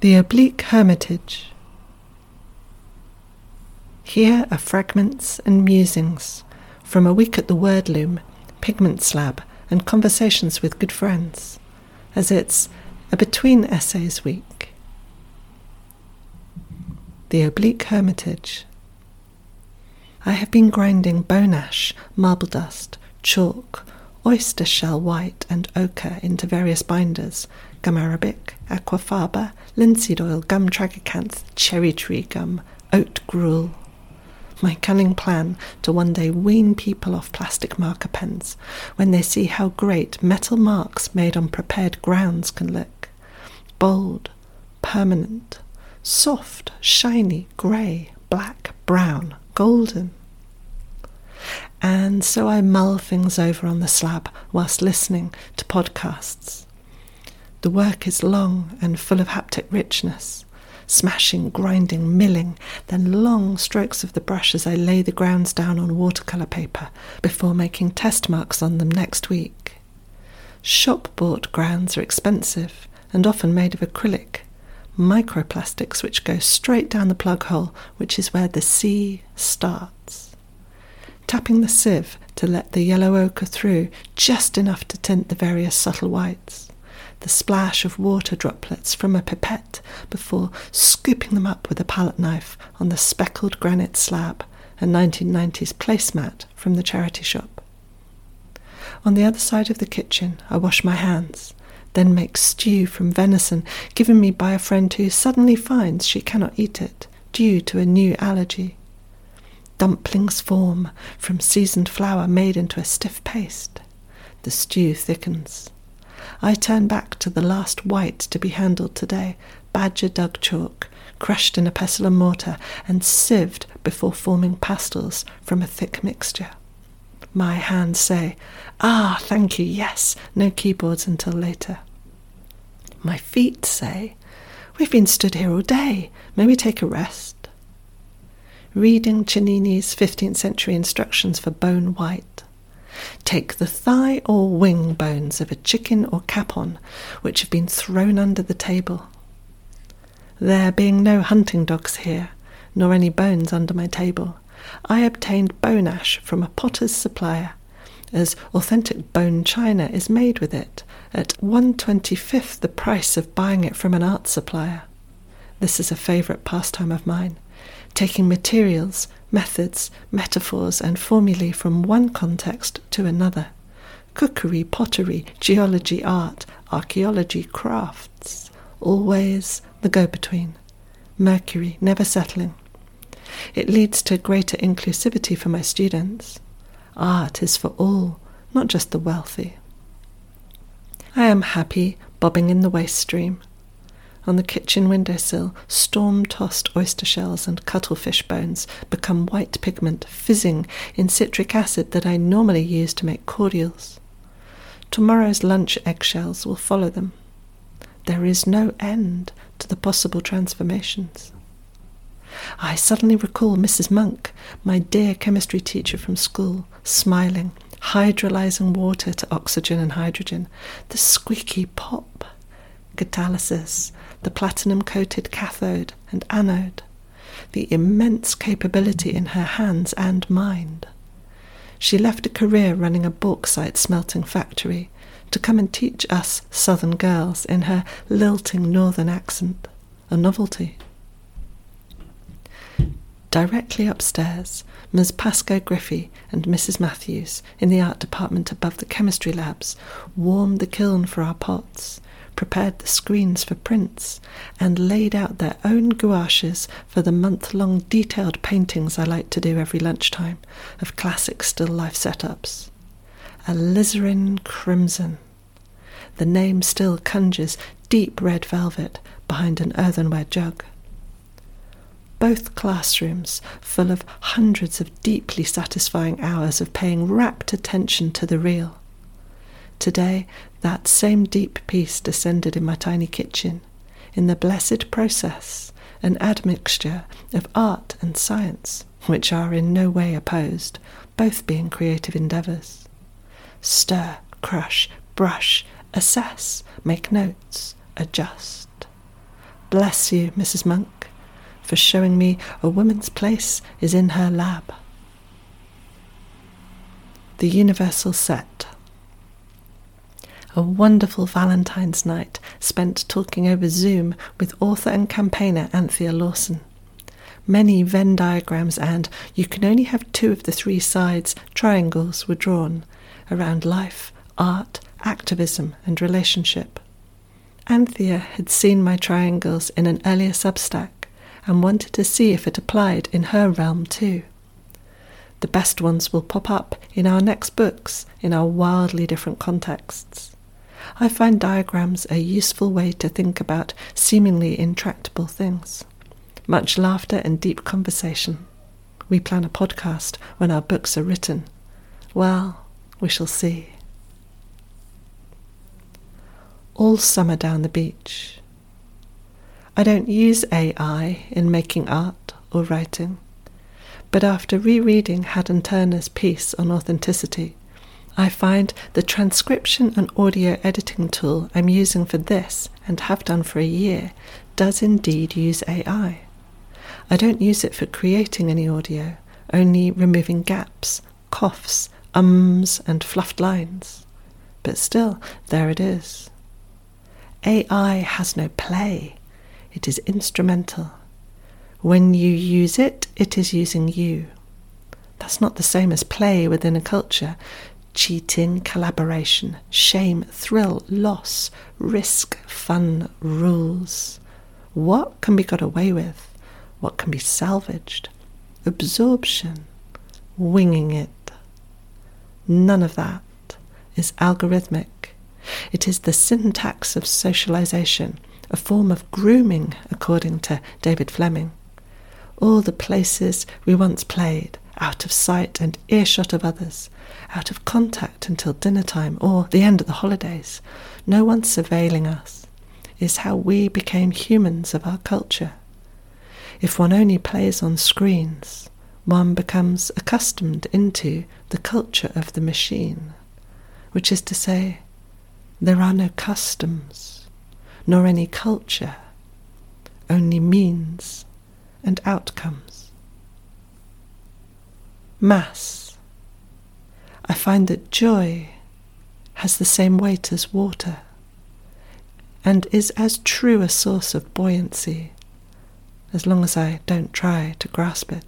The Oblique Hermitage. Here are fragments and musings from a week at the Wordloom, Pigment Slab, and conversations with good friends, as it's a between essays week. The Oblique Hermitage. I have been grinding bone ash, marble dust, chalk, oyster shell white, and ochre into various binders gum arabic, aquafaba, linseed oil, gum tragacanth, cherry tree gum, oat gruel. My cunning plan to one day wean people off plastic marker pens when they see how great metal marks made on prepared grounds can look. Bold, permanent, soft, shiny, grey, black, brown, golden. And so I mull things over on the slab whilst listening to podcasts. The work is long and full of haptic richness, smashing, grinding, milling, then long strokes of the brush as I lay the grounds down on watercolour paper before making test marks on them next week. Shop bought grounds are expensive and often made of acrylic, microplastics which go straight down the plug hole, which is where the sea starts. Tapping the sieve to let the yellow ochre through just enough to tint the various subtle whites the splash of water droplets from a pipette before scooping them up with a palette knife on the speckled granite slab, a 1990s placemat from the charity shop. On the other side of the kitchen, I wash my hands, then make stew from venison given me by a friend who suddenly finds she cannot eat it due to a new allergy. Dumplings form from seasoned flour made into a stiff paste. The stew thickens. I turn back to the last white to be handled today, badger dug chalk, crushed in a pestle and mortar and sieved before forming pastels from a thick mixture. My hands say, Ah, thank you, yes, no keyboards until later. My feet say, We've been stood here all day, may we take a rest? Reading Cennini's 15th century instructions for bone white. Take the thigh or wing bones of a chicken or capon which have been thrown under the table. There being no hunting dogs here, nor any bones under my table, I obtained bone ash from a potter's supplier, as authentic bone china is made with it at one twenty fifth the price of buying it from an art supplier. This is a favourite pastime of mine, taking materials, methods, metaphors, and formulae from one context to another. Cookery, pottery, geology, art, archaeology, crafts, always the go between. Mercury, never settling. It leads to greater inclusivity for my students. Art is for all, not just the wealthy. I am happy bobbing in the waste stream, on the kitchen windowsill, storm tossed oyster shells and cuttlefish bones become white pigment fizzing in citric acid that I normally use to make cordials. Tomorrow's lunch eggshells will follow them. There is no end to the possible transformations. I suddenly recall Mrs. Monk, my dear chemistry teacher from school, smiling, hydrolyzing water to oxygen and hydrogen, the squeaky pop, catalysis, the platinum coated cathode and anode, the immense capability in her hands and mind. She left a career running a bauxite smelting factory to come and teach us southern girls in her lilting northern accent, a novelty. Directly upstairs, Ms. Pascoe Griffey and Mrs. Matthews, in the art department above the chemistry labs, warmed the kiln for our pots prepared the screens for prints, and laid out their own gouaches for the month long detailed paintings I like to do every lunchtime of classic still life setups. Alizarin Crimson. The name still conjures deep red velvet behind an earthenware jug. Both classrooms full of hundreds of deeply satisfying hours of paying rapt attention to the real Today, that same deep peace descended in my tiny kitchen, in the blessed process, an admixture of art and science, which are in no way opposed, both being creative endeavours. Stir, crush, brush, assess, make notes, adjust. Bless you, Mrs. Monk, for showing me a woman's place is in her lab. The Universal Set. A wonderful Valentine's night spent talking over Zoom with author and campaigner Anthea Lawson. Many Venn diagrams and you can only have two of the three sides triangles were drawn around life, art, activism, and relationship. Anthea had seen my triangles in an earlier Substack and wanted to see if it applied in her realm too. The best ones will pop up in our next books in our wildly different contexts. I find diagrams a useful way to think about seemingly intractable things. Much laughter and deep conversation. We plan a podcast when our books are written. Well, we shall see all summer down the beach. I don't use AI in making art or writing, but after rereading Haddon Turner's piece on authenticity, I find the transcription and audio editing tool I'm using for this and have done for a year does indeed use AI. I don't use it for creating any audio, only removing gaps, coughs, ums, and fluffed lines. But still, there it is. AI has no play, it is instrumental. When you use it, it is using you. That's not the same as play within a culture. Cheating, collaboration, shame, thrill, loss, risk, fun, rules. What can be got away with? What can be salvaged? Absorption, winging it. None of that is algorithmic it is the syntax of socialization, a form of grooming, according to David Fleming. All the places we once played, out of sight and earshot of others, out of contact until dinner time or the end of the holidays, no one surveilling us, is how we became humans of our culture. If one only plays on screens, one becomes accustomed into the culture of the machine, which is to say, there are no customs, nor any culture, only means and outcomes. Mass. I find that joy has the same weight as water and is as true a source of buoyancy as long as I don't try to grasp it.